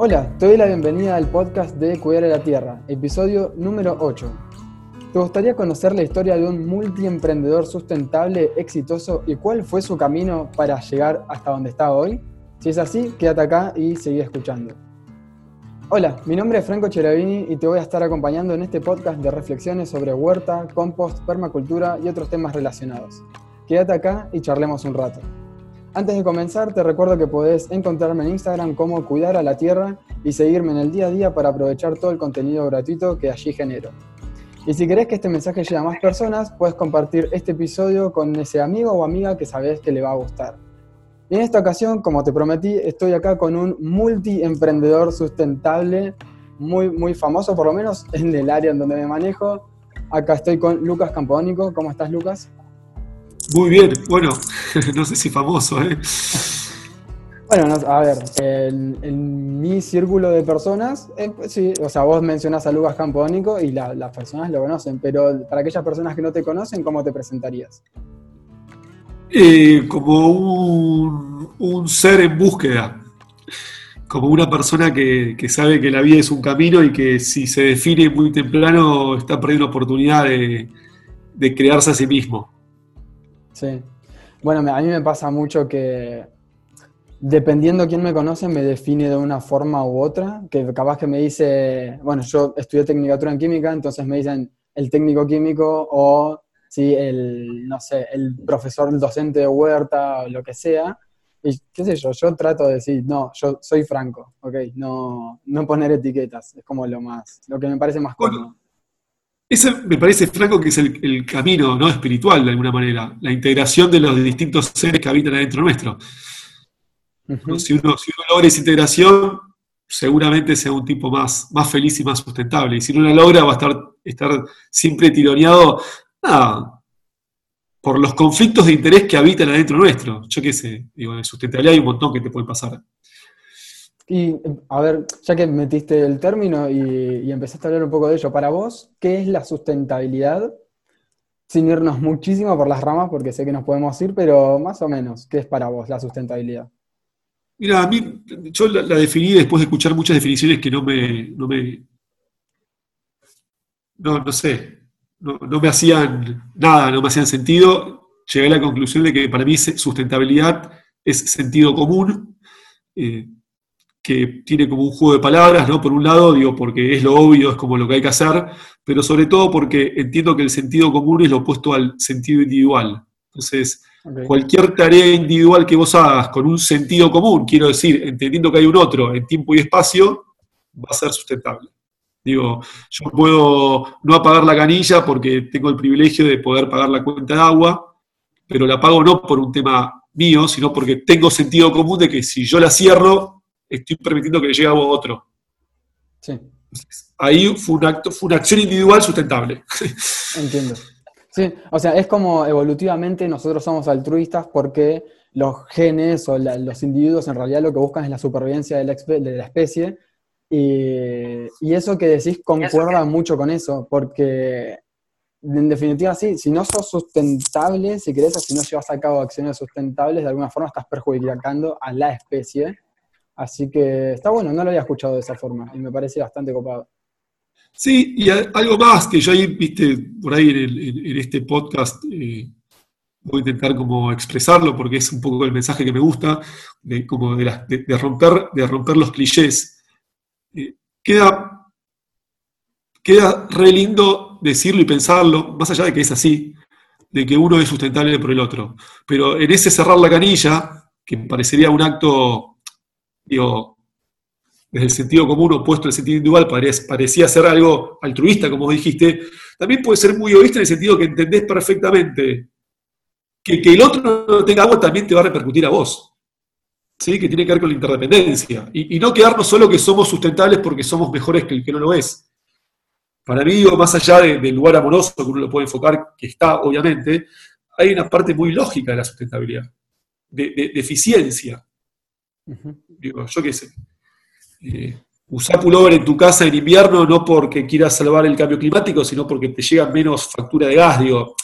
Hola, te doy la bienvenida al podcast de Cuidar a la Tierra, episodio número 8. ¿Te gustaría conocer la historia de un multiemprendedor sustentable, exitoso y cuál fue su camino para llegar hasta donde está hoy? Si es así, quédate acá y sigue escuchando. Hola, mi nombre es Franco Cheravini y te voy a estar acompañando en este podcast de reflexiones sobre huerta, compost, permacultura y otros temas relacionados. Quédate acá y charlemos un rato. Antes de comenzar, te recuerdo que podés encontrarme en Instagram como Cuidar a la Tierra y seguirme en el día a día para aprovechar todo el contenido gratuito que allí genero. Y si querés que este mensaje llegue a más personas, puedes compartir este episodio con ese amigo o amiga que sabes que le va a gustar. Y en esta ocasión, como te prometí, estoy acá con un multiemprendedor sustentable muy, muy famoso, por lo menos en el área en donde me manejo. Acá estoy con Lucas Campodónico. ¿Cómo estás, Lucas? Muy bien, bueno, no sé si famoso, ¿eh? Bueno, a ver, en, mi círculo de personas, eh, pues sí, o sea, vos mencionás a Lucas Campodónico y las personas lo conocen, pero para aquellas personas que no te conocen, ¿cómo te presentarías? Eh, como un, ser en búsqueda, como una persona que, sabe que la vida es un camino y que si se define muy temprano está perdiendo la oportunidad de, de crearse a sí mismo. Sí. Bueno, a mí me pasa mucho que dependiendo quién me conoce me define de una forma u otra, que capaz que me dice, bueno, yo estudié tecnicatura en química, entonces me dicen el técnico químico o sí, el, no sé, el profesor, el docente de huerta o lo que sea. Y qué sé yo, yo trato de decir, no, yo soy franco, ¿ok? No, no poner etiquetas, es como lo más, lo que me parece más cómodo. Ese me parece, Franco, que es el, camino ¿no? espiritual, de alguna manera, la integración de los distintos seres que habitan adentro nuestro. si, uno, logra esa integración, seguramente sea un tipo más, más feliz y más sustentable. Y si no la logra, va a estar, estar siempre tironeado por los conflictos de interés que habitan adentro nuestro. Yo qué sé, digo, en sustentabilidad hay un montón que te puede pasar. Y a ver, ya que metiste el término y, empezaste a hablar un poco de ello, para vos, ¿qué es la sustentabilidad? Sin irnos muchísimo por las ramas, porque sé que nos podemos ir, pero más o menos, ¿qué es para vos la sustentabilidad? Mira, a mí, yo la, definí después de escuchar muchas definiciones que no me, no me, no, no sé, no, me hacían nada, no me hacían sentido. Llegué a la conclusión de que para mí sustentabilidad es sentido común. Eh, que tiene como un juego de palabras, ¿no? Por un lado, digo, porque es lo obvio, es como lo que hay que hacer, pero sobre todo porque entiendo que el sentido común es lo opuesto al sentido individual. Entonces, cualquier tarea individual que vos hagas con un sentido común, quiero decir, entendiendo que hay un otro en tiempo y espacio, va a ser sustentable. Digo, yo puedo no apagar la canilla porque tengo el privilegio de poder pagar la cuenta de agua, pero la pago no por un tema mío, sino porque tengo sentido común de que si yo la cierro, estoy permitiendo que le llegue a otro. Sí. Ahí fue, un acto, fue una acción individual sustentable. Entiendo. Sí, o sea, es como evolutivamente nosotros somos altruistas porque los genes o los individuos en realidad lo que buscan es la supervivencia de la, especie. Y, eso que decís concuerda mucho con eso, porque en definitiva sí, si no sos sustentable, si querés, o si no llevas a cabo acciones sustentables, de alguna forma estás perjudicando a la especie Así que está bueno, no lo había escuchado de esa forma y me parece bastante copado. Sí, y algo más que yo ahí, viste, por ahí en, este podcast eh, voy a intentar como expresarlo porque es un poco el mensaje que me gusta, de, como de, romper, de romper los clichés. Eh, queda, queda re lindo decirlo y pensarlo, más allá de que es así, de que uno es sustentable por el otro. Pero en ese cerrar la canilla, que parecería un acto digo, desde el sentido común opuesto al sentido individual, parecía ser algo altruista, como dijiste, también puede ser muy egoísta en el sentido que entendés perfectamente que, que el otro no tenga agua también te va a repercutir a vos. ¿sí? Que tiene que ver con la interdependencia. Y, no quedarnos solo que somos sustentables porque somos mejores que el que no lo es. Para mí, más allá del lugar amoroso que uno lo puede enfocar, que está obviamente, hay una parte muy lógica de la sustentabilidad, de, de eficiencia. Digo, yo qué sé. Eh, usar pullover en tu casa en invierno no porque quieras salvar el cambio climático, sino porque te llega menos factura de gas. Digo,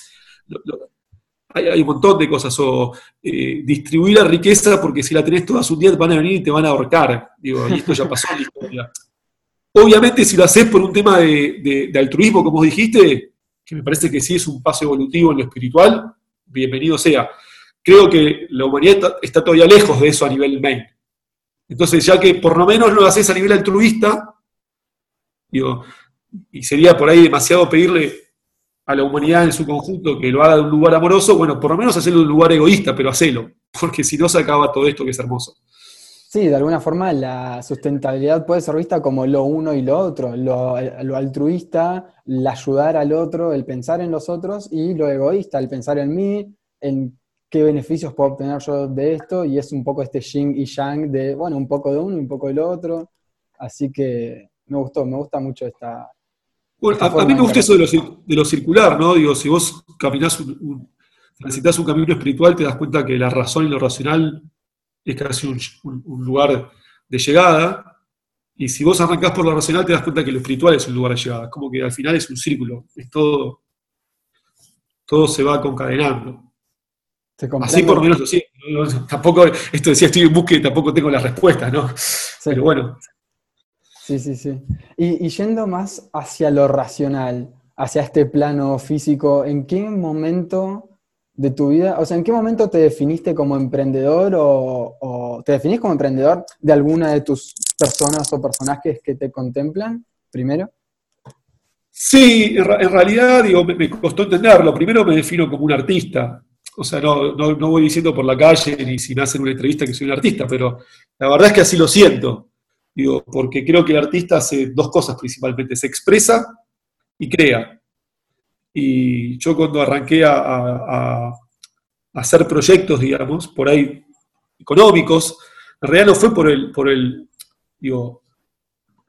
hay, un montón de cosas, o eh, distribuir la riqueza porque si la tenés todas un día van a venir y te van a ahorcar, digo, y esto ya pasó en la historia. Obviamente si lo haces por un tema de, altruismo, como dijiste, que me parece que sí es un paso evolutivo en lo espiritual, bienvenido sea. Creo que la humanidad está, todavía lejos de eso a nivel main. Entonces, ya que por lo menos lo haces a nivel altruista, digo, y sería por ahí demasiado pedirle a la humanidad en su conjunto que lo haga de un lugar amoroso, bueno, por lo menos hacerlo de un lugar egoísta, pero hacelo, porque si no se acaba todo esto que es hermoso. Sí, de alguna forma la sustentabilidad puede ser vista como lo uno y lo otro, lo, altruista, el ayudar al otro, el pensar en los otros, y lo egoísta, el pensar en mí, en qué beneficios puedo obtener yo de esto, y es un poco este yin y yang de, bueno, un poco de uno y un poco del otro. Así que me gustó, me gusta mucho esta, bueno, a, mí me gusta eso de lo, circular, ¿no? Digo, si vos caminás un, necesitas un camino espiritual, te das cuenta que la razón y lo racional es casi un, lugar de llegada. Y si vos arrancás por lo racional, te das cuenta que lo espiritual es un lugar de llegada. Como que al final es un círculo. Es todo. Todo se va concadenando. Así por lo menos siento. Tampoco, esto decía, estoy en búsqueda y tampoco tengo las respuestas, ¿no? Pero bueno, Sí, sí, sí. Y, yendo más hacia lo racional, hacia este plano físico, ¿en qué momento de tu vida, o sea, en qué momento te definiste como emprendedor o, te definís como emprendedor de alguna de tus personas o personajes que te contemplan primero? Sí, en, realidad, digo, me, costó entenderlo. Primero me defino como un artista. O sea, no, no, voy diciendo por la calle ni si me hacen una entrevista que soy un artista, pero la verdad es que así lo siento. Digo, porque creo que el artista hace dos cosas principalmente, se expresa y crea. Y yo cuando arranqué a, hacer proyectos, digamos, por ahí económicos, en realidad no fue por el, por el digo,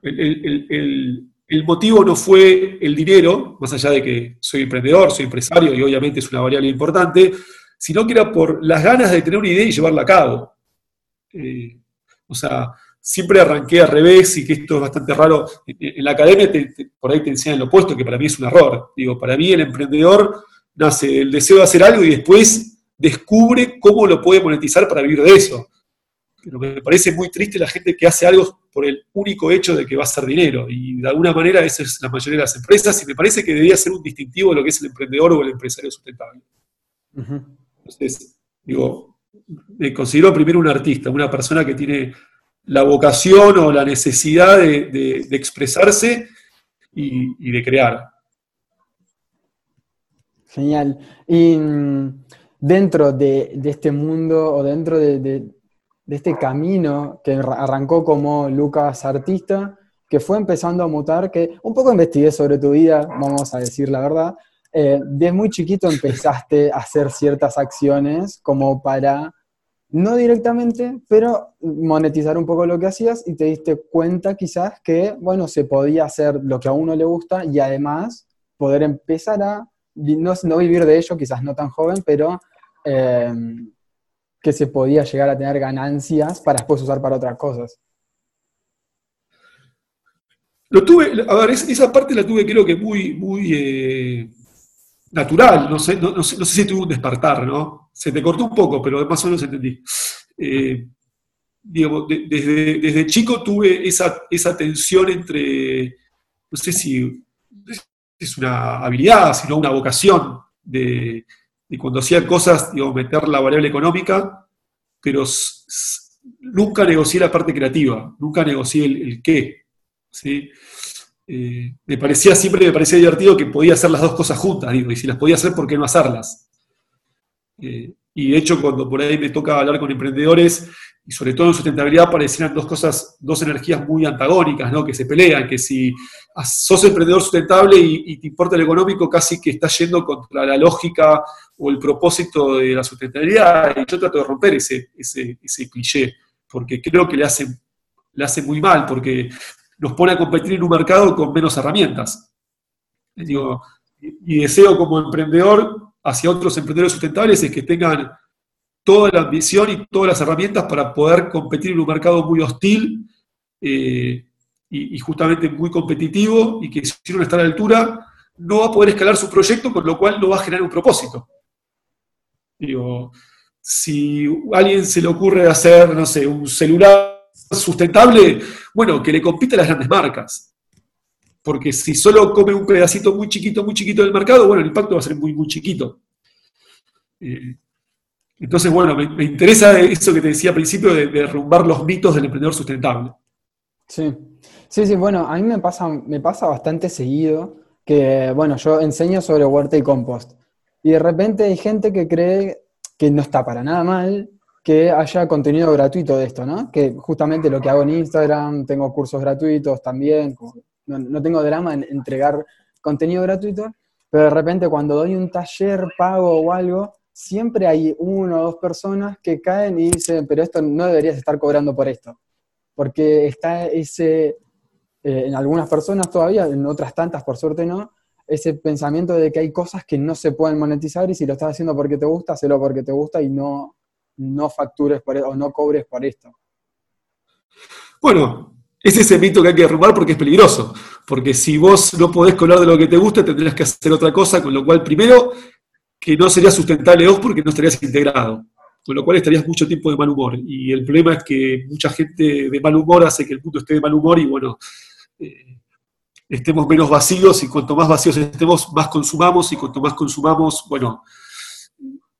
el, el, motivo no fue el dinero, más allá de que soy emprendedor, soy empresario y obviamente es una variable importante, sino que era por las ganas de tener una idea y llevarla a cabo. Eh, o sea, siempre arranqué al revés y que esto es bastante raro. En, la academia por ahí te enseñan lo opuesto, que para mí es un error. Digo, para mí el emprendedor nace el deseo de hacer algo y después descubre cómo lo puede monetizar para vivir de eso. Pero me parece muy triste la gente que hace algo por el único hecho de que va a ser dinero. Y de alguna manera esa es la mayoría de las empresas y me parece que debería ser un distintivo de lo que es el emprendedor o el empresario sustentable. Entonces, digo, me considero primero un artista, una persona que tiene la vocación o la necesidad de, expresarse y, de crear. Genial. Y mm, dentro de, este mundo o dentro de, este camino que arrancó como Lucas artista, que fue empezando a mutar, que un poco investigué sobre tu vida, vamos a decir la verdad, eh, desde muy chiquito empezaste a hacer ciertas acciones como para no directamente, pero monetizar un poco lo que hacías y te diste cuenta quizás que, bueno, se podía hacer lo que a uno le gusta y además poder empezar a, no, vivir de ello, quizás no tan joven, pero em, que se podía llegar a tener ganancias para después usar para otras cosas. Lo tuve, a ver, esa parte la tuve creo que muy, muy eh, natural, no sé, no, sé, si tuvo un despertar, ¿no? Se te cortó un poco, pero más o menos entendí. Eh, desde, chico tuve esa, esa tensión entre, no sé si es una habilidad, sino una vocación de, cuando hacía cosas, digo, meter la variable económica, pero nunca negocié la parte creativa, nunca negocié el, qué. ¿sí? Eh, me parecía, siempre me parecía divertido que podía hacer las dos cosas juntas, digo, y si las podía hacer, ¿por qué no hacerlas? Eh, y de hecho, cuando por ahí me toca hablar con emprendedores, y sobre todo en sustentabilidad, parecían dos cosas, dos energías muy antagónicas, ¿no? que se pelean, que si sos emprendedor sustentable y, te importa el económico, casi que estás yendo contra la lógica o el propósito de la sustentabilidad, y yo trato de romper ese, ese, ese cliché, porque creo que le hace, le hace muy mal, porque nos pone a competir en un mercado con menos herramientas. Digo, y deseo como emprendedor hacia otros emprendedores sustentables es que tengan toda la ambición y todas las herramientas para poder competir en un mercado muy hostil eh, y, justamente muy competitivo y que si no está a la altura no va a poder escalar su proyecto, con lo cual no va a generar un propósito. Digo, si a alguien se le ocurre hacer, no sé, un celular sustentable, bueno, que le compite a las grandes marcas. Porque si solo come un pedacito muy chiquito, muy chiquito del mercado, bueno, el impacto va a ser muy, muy chiquito. Eh, entonces, bueno, me, interesa eso que te decía al principio de, derrumbar los mitos del emprendedor sustentable. Sí, sí, sí, bueno, a mí me pasa, me pasa bastante seguido que, bueno, yo enseño sobre huerta y compost. Y de repente hay gente que cree que no está para nada mal que haya contenido gratuito de esto, ¿no? Que justamente lo que hago en Instagram, tengo cursos gratuitos también, no, tengo drama en entregar contenido gratuito, pero de repente cuando doy un taller pago o algo, siempre hay uno o dos personas que caen y dicen, pero esto no deberías estar cobrando por esto. Porque está ese, eh, en algunas personas todavía, en otras tantas por suerte no, ese pensamiento de que hay cosas que no se pueden monetizar y si lo estás haciendo porque te gusta, hazlo porque te gusta y no, no factures por, o no cobres por esto. Bueno, ese es ese mito que hay que derrumbar porque es peligroso. Porque si vos no podés cobrar de lo que te gusta, tendrías que hacer otra cosa, con lo cual, primero, que no sería sustentable vos porque no estarías integrado. Con lo cual estarías mucho tiempo de mal humor. Y el problema es que mucha gente de mal humor hace que el mundo esté de mal humor y, bueno, eh, estemos menos vacíos y cuanto más vacíos estemos, más consumamos y cuanto más consumamos, bueno,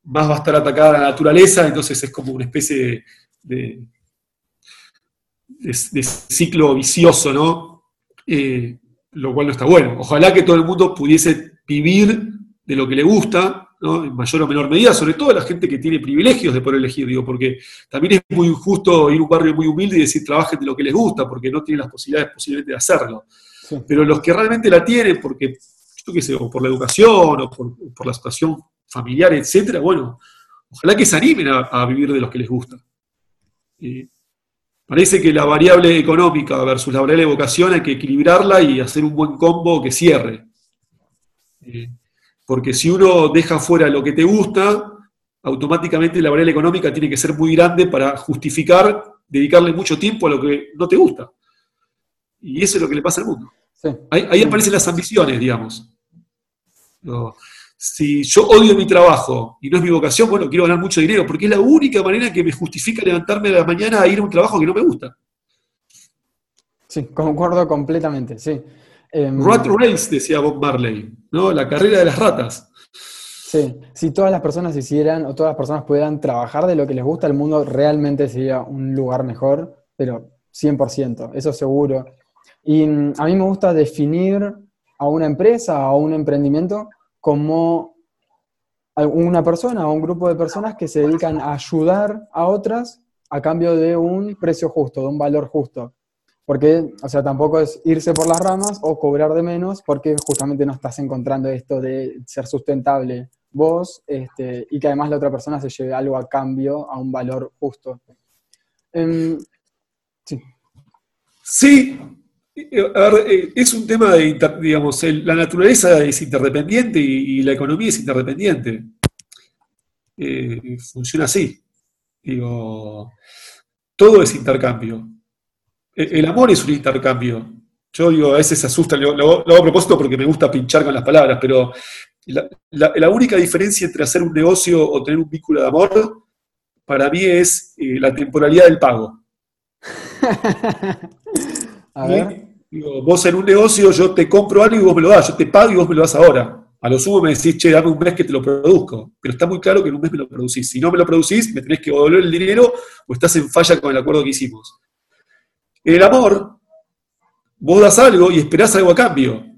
más va a estar atacada la naturaleza, entonces es como una especie de, ciclo vicioso, ¿no? Eh, lo cual no está bueno. Ojalá que todo el mundo pudiese vivir de lo que le gusta, ¿no? en mayor o menor medida, sobre todo la gente que tiene privilegios de poder elegir, digo, porque también es muy injusto ir a un barrio muy humilde y decir trabajen de lo que les gusta, porque no tienen las posibilidades posiblemente de hacerlo. Pero los que realmente la tienen, porque, yo qué sé, o por la educación, o por, por la situación familiar, etcétera, bueno, ojalá que se animen a, vivir de los que les gusta. parece que la variable económica versus la variable de vocación hay que equilibrarla y hacer un buen combo que cierre. Eh, porque si uno deja fuera lo que te gusta, automáticamente la variable económica tiene que ser muy grande para justificar dedicarle mucho tiempo a lo que no te gusta. Y eso es lo que le pasa al mundo. Ahí, aparecen las ambiciones, digamos si yo odio mi trabajo y no es mi vocación, bueno, quiero ganar mucho dinero, porque es la única manera que me justifica levantarme a la mañana a ir a un trabajo que no me gusta. Sí, concuerdo completamente, sí. Em, Rat Race, decía Bob Marley, ¿no? La carrera de las ratas. Sí, si todas las personas hicieran o todas las personas pudieran trabajar de lo que les gusta, el mundo realmente sería un lugar mejor, pero 100%, eso seguro. Y mm, a mí me gusta definir a una empresa o a un emprendimiento como una persona o un grupo de personas que se dedican a ayudar a otras a cambio de un precio justo, de un valor justo. Porque, o sea, tampoco es irse por las ramas o cobrar de menos porque justamente no estás encontrando esto de ser sustentable vos este, y que además la otra persona se lleve algo a cambio a un valor justo. Em, sí. Sí, a ver, eh, es un tema de, digamos, la naturaleza es interdependiente y, la economía es interdependiente. Eh, funciona así. Digo, todo es intercambio. El, amor es un intercambio. Yo digo, a veces se asusta, lo, hago a propósito porque me gusta pinchar con las palabras, pero la, única diferencia entre hacer un negocio o tener un vínculo de amor, para mí es la temporalidad del pago. A ver. Digo, vos en un negocio, yo te compro algo y vos me lo das, yo te pago y vos me lo das ahora. A lo sumo me decís, che, dame un mes que te lo produzco. Pero está muy claro que en un mes me lo producís. Si no me lo producís, me tenés que devolver el dinero o estás en falla con el acuerdo que hicimos. En el amor, vos das algo y esperás algo a cambio.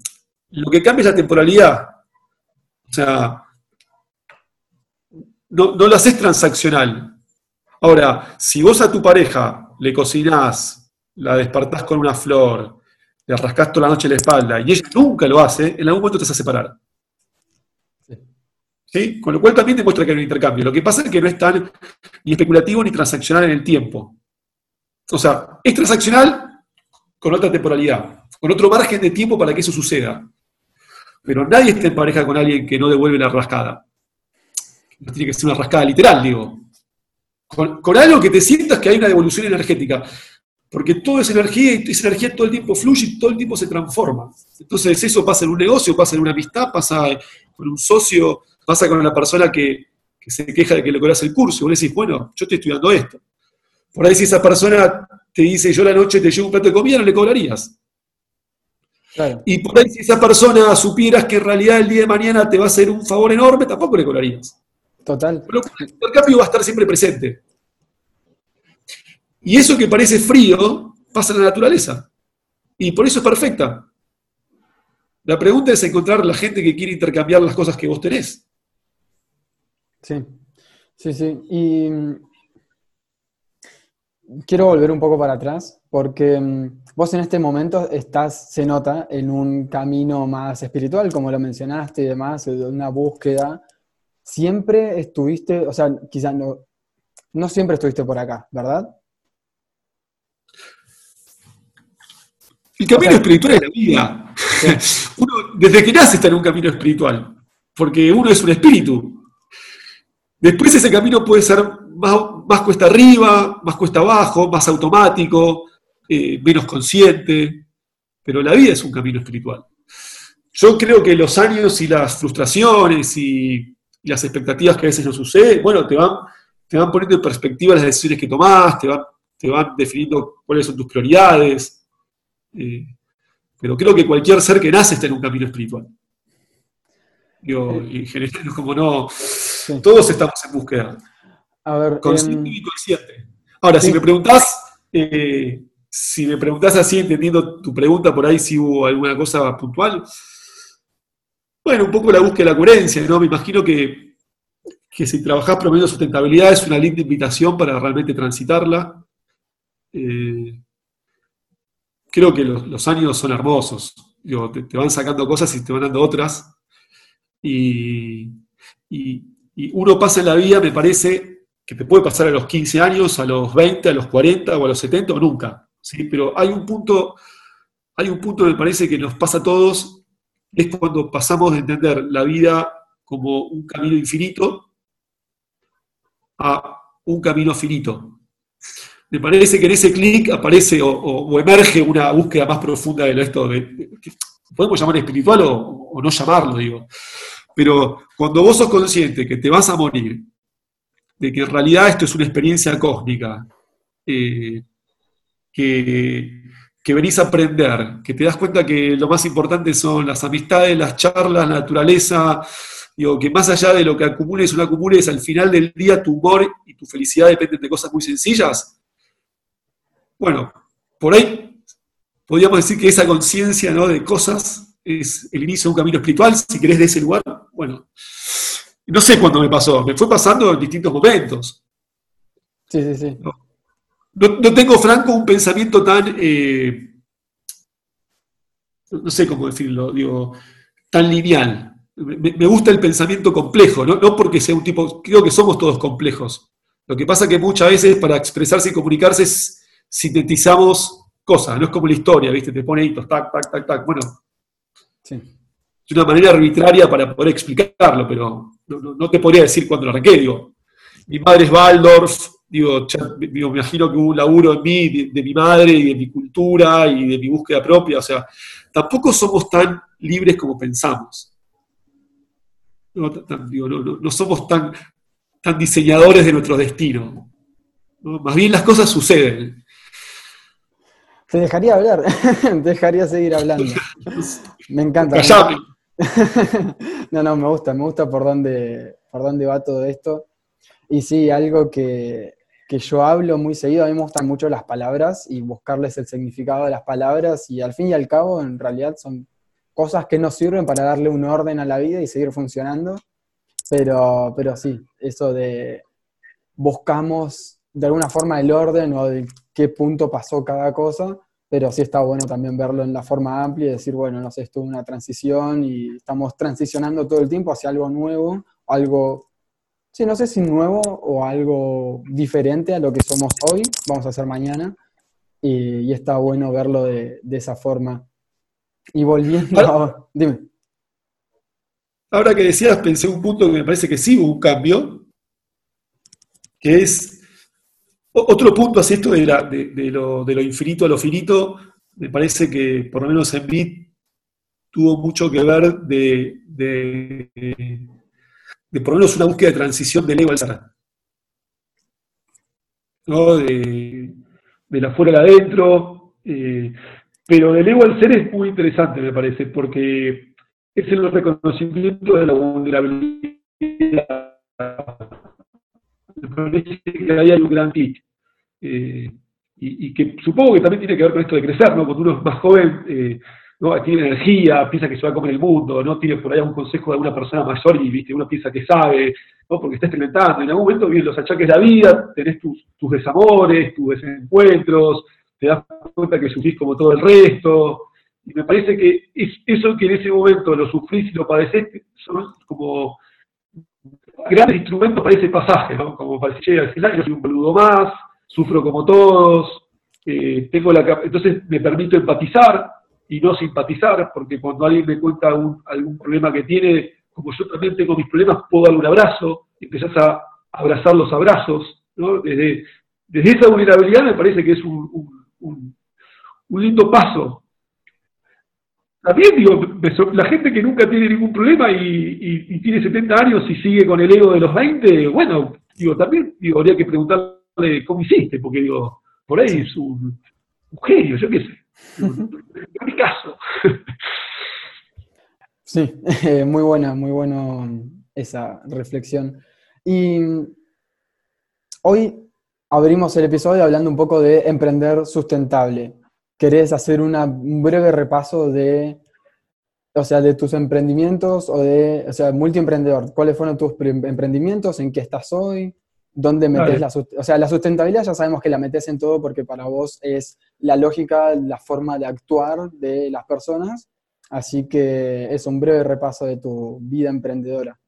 Lo que cambia es la temporalidad. O sea, no, no lo haces transaccional. Ahora, si vos a tu pareja le cocinás, la despertás con una flor, le rascas toda la noche la espalda y ella nunca lo hace, en algún momento te vas a separar. Sí. Con lo cual también demuestra que hay un intercambio. Lo que pasa es que no es tan ni especulativo ni transaccional en el tiempo. O sea, es transaccional con otra temporalidad, con otro margen de tiempo para que eso suceda. Pero nadie está en pareja con alguien que no devuelve la rascada. No tiene que ser una rascada literal, digo. Con, algo que te sientas que hay una devolución energética. Porque todo es energía y esa energía todo el tiempo fluye y todo el tiempo se transforma. Entonces eso pasa en un negocio, pasa en una amistad, pasa con un socio, pasa con una persona que, que se queja de que le cobras el curso. Y vos decís, bueno, yo estoy estudiando esto. Por ahí si esa persona te dice, yo la noche te llevo un plato de comida, no le cobrarías. Y por ahí si esa persona supieras que en realidad el día de mañana te va a hacer un favor enorme, tampoco le cobrarías. Total. Pero el intercambio va a estar siempre presente. Y eso que parece frío pasa en la naturaleza. Y por eso es perfecta. La pregunta es encontrar la gente que quiere intercambiar las cosas que vos tenés. Sí, sí, sí. Y quiero volver un poco para atrás, porque mm, vos en este momento estás, se nota, en un camino más espiritual, como lo mencionaste y demás, de una búsqueda. Siempre estuviste, o sea, quizás no, no siempre estuviste por acá, ¿verdad? El camino espiritual es la vida. Uno, desde que nace está en un camino espiritual, porque uno es un espíritu. Después ese camino puede ser más, cuesta arriba, más cuesta abajo, más automático, eh, menos consciente, pero la vida es un camino espiritual. Yo creo que los años y las frustraciones y, las expectativas que a veces nos suceden, bueno, te van, te van poniendo en perspectiva las decisiones que tomás, te van, te van definiendo cuáles son tus prioridades. Eh, pero creo que cualquier ser que nace está en un camino espiritual. Yo, en general, como no, todos estamos en búsqueda. A ver, consciente y consciente. Ahora, si me preguntás, eh, si me preguntás así, entendiendo tu pregunta por ahí, si hubo alguna cosa puntual, bueno, un poco la búsqueda de la coherencia, ¿no? Me imagino que, si trabajás promoviendo sustentabilidad es una linda invitación para realmente transitarla. Eh, creo que los, años son hermosos. te, van sacando cosas y te van dando otras. Y, uno pasa en la vida, me parece, que te puede pasar a los 15 años, a los 20, a los 40 o a los 70 o nunca. ¿sí? Pero hay un punto, hay un punto, me parece, que nos pasa a todos, es cuando pasamos de entender la vida como un camino infinito a un camino finito me parece que en ese clic aparece o, emerge una búsqueda más profunda de esto, de, podemos llamar espiritual o, no llamarlo, digo. Pero cuando vos sos consciente que te vas a morir, de que en realidad esto es una experiencia cósmica, eh, que, que, venís a aprender, que te das cuenta que lo más importante son las amistades, las charlas, la naturaleza, digo, que más allá de lo que acumules o no acumules, al final del día tu humor y tu felicidad dependen de cosas muy sencillas, bueno, por ahí podríamos decir que esa conciencia ¿no? de cosas es el inicio de un camino espiritual, si querés, de ese lugar. Bueno, no sé cuándo me pasó, me fue pasando en distintos momentos. Sí, sí, sí. No, tengo, Franco, un pensamiento tan, eh, no sé cómo decirlo, digo, tan lineal. Me, gusta el pensamiento complejo, ¿no? no porque sea un tipo, creo que somos todos complejos. Lo que pasa que muchas veces para expresarse y comunicarse es sintetizamos cosas, no es como la historia, ¿viste? Te pone hitos, tac, tac, tac, tac. Bueno, sí. es una manera arbitraria para poder explicarlo, pero no, te podría decir cuándo lo arranqué. Digo, mi madre es Waldorf, digo, me imagino que hubo un laburo en mí, de, mi madre y de mi cultura y de mi búsqueda propia, o sea, tampoco somos tan libres como pensamos. No, no somos tan, tan diseñadores de nuestro destino. Más bien las cosas suceden. Te dejaría hablar, dejaría seguir hablando. Me encanta. no, no, me gusta, me gusta por dónde, por dónde va todo esto. Y sí, algo que, yo hablo muy seguido, a mí me gustan mucho las palabras y buscarles el significado de las palabras y al fin y al cabo en realidad son cosas que nos sirven para darle un orden a la vida y seguir funcionando. Pero, pero sí, eso de buscamos de alguna forma el orden o de qué punto pasó cada cosa, pero sí está bueno también verlo en la forma amplia y decir, bueno, no sé, esto es una transición y estamos transicionando todo el tiempo hacia algo nuevo, algo, sí, no sé si nuevo o algo diferente a lo que somos hoy, vamos a hacer mañana, y, está bueno verlo de, esa forma. Y volviendo a... Dime. Ahora que decías, pensé un punto que me parece que sí hubo un cambio, que es otro punto así esto de, lo, infinito a lo finito, me parece que por lo menos en mí tuvo mucho que ver de, de por lo menos una búsqueda de transición del ego al ser. ¿no? De, de la fuera al adentro. Eh, pero del ego al ser es muy interesante, me parece, porque es el reconocimiento de la vulnerabilidad. Me parece que ahí hay un gran clic. Eh, y, que supongo que también tiene que ver con esto de crecer, ¿no? Cuando uno es más joven, eh, ¿no? tiene energía, piensa que se va a comer el mundo, no tiene por ahí un consejo de alguna persona mayor y ¿viste? uno piensa que sabe, ¿no? porque está experimentando. En algún momento vienen los achaques de la vida, tenés tus, tus desamores, tus desencuentros, te das cuenta que sufrís como todo el resto. Y me parece que es, eso que en ese momento lo sufrís y lo padecés son como grandes instrumentos para ese pasaje, ¿no? Como para decir, al final yo soy un boludo más, sufro como todos, eh, tengo la entonces me permito empatizar y no simpatizar, porque cuando alguien me cuenta algún problema que tiene, como yo también tengo mis problemas, puedo dar un abrazo, y empezás a abrazar los abrazos, ¿no? Desde, desde esa vulnerabilidad me parece que es un un, lindo paso. También digo, la gente que nunca tiene ningún problema y, tiene 70 años y sigue con el ego de los 20, bueno, digo, también digo, habría que preguntarle cómo hiciste, porque digo, por ahí es un, genio, yo qué sé. en mi caso. Sí, muy buena, muy bueno esa reflexión. Y hoy abrimos el episodio hablando un poco de emprender sustentable. ¿Querés hacer un breve repaso de, o sea, de tus emprendimientos o de, o sea, multiemprendedor? ¿Cuáles fueron tus emprendimientos? ¿En qué estás hoy? ¿Dónde metes la, o sea, la sustentabilidad ya sabemos que la metes en todo porque para vos es la lógica, la forma de actuar de las personas. Así que es un breve repaso de tu vida emprendedora.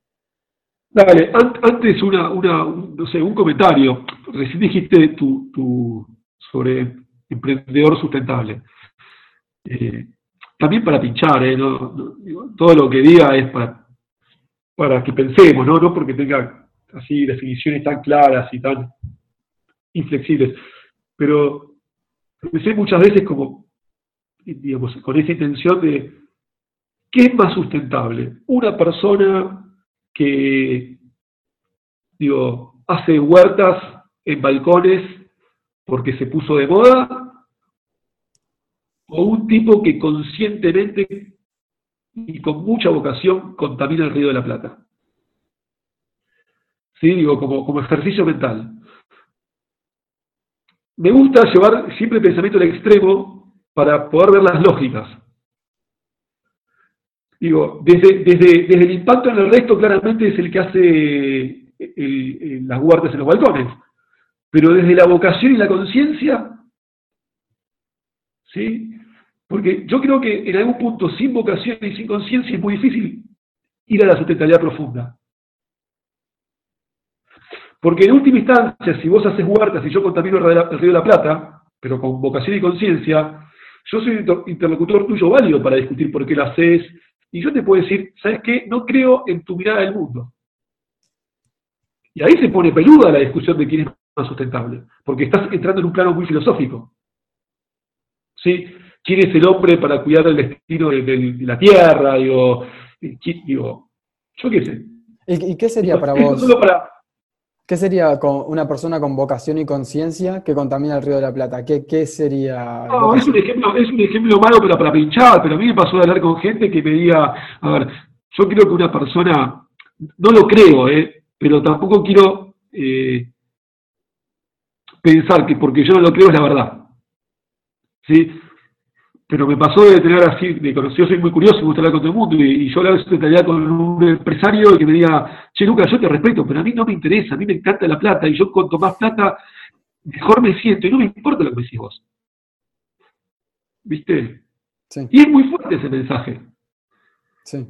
Dale, antes una, una, no sé, un comentario. Recién dijiste tu, sobre emprendedor sustentable. Eh, también para pinchar, ¿eh? todo lo que diga es para, para que pensemos, ¿no? no porque tenga así definiciones tan claras y tan inflexibles. Pero pensé muchas veces como, digamos, con esa intención de, ¿qué es más sustentable? Una persona que, digo, hace huertas en balcones porque se puso de moda, o un tipo que conscientemente y con mucha vocación contamina el río de la Plata. ¿Sí? Digo, como, como ejercicio mental. Me gusta llevar siempre el pensamiento al extremo para poder ver las lógicas. Digo, desde, desde, el impacto en el resto claramente es el que hace las guardias en los balcones, pero desde la vocación y la conciencia, ¿sí? Porque yo creo que en algún punto sin vocación y sin conciencia es muy difícil ir a la sustentabilidad profunda. Porque en última instancia, si vos haces huertas y yo contamino el Río de la Plata, pero con vocación y conciencia, yo soy un interlocutor tuyo válido para discutir por qué lo haces, y yo te puedo decir, ¿sabes qué? No creo en tu mirada del mundo. Y ahí se pone peluda la discusión de quién es más sustentable, porque estás entrando en un plano muy filosófico. ¿Sí? ¿Quién es el hombre para cuidar el destino de, la Tierra? Digo, digo, yo qué sé. ¿Y, qué sería para vos? para, ¿Qué sería con una persona con vocación y conciencia que contamina el río de la Plata? ¿Qué, qué sería? No, es un, ejemplo, es un ejemplo malo pero para pinchar, pero a mí me pasó de hablar con gente que me diga, a ver, yo creo que una persona, no lo creo, eh, pero tampoco quiero eh, pensar que porque yo no lo creo es la verdad. ¿Sí? Pero me pasó de tener así, de conocido, soy muy curioso, me gusta hablar con todo el mundo, y, yo la vez sustentabilidad con un empresario que me diga, che, Lucas, yo te respeto, pero a mí no me interesa, a mí me encanta la plata, y yo cuanto más plata, mejor me siento, y no me importa lo que me decís vos. ¿Viste? Sí. Y es muy fuerte ese mensaje. Sí.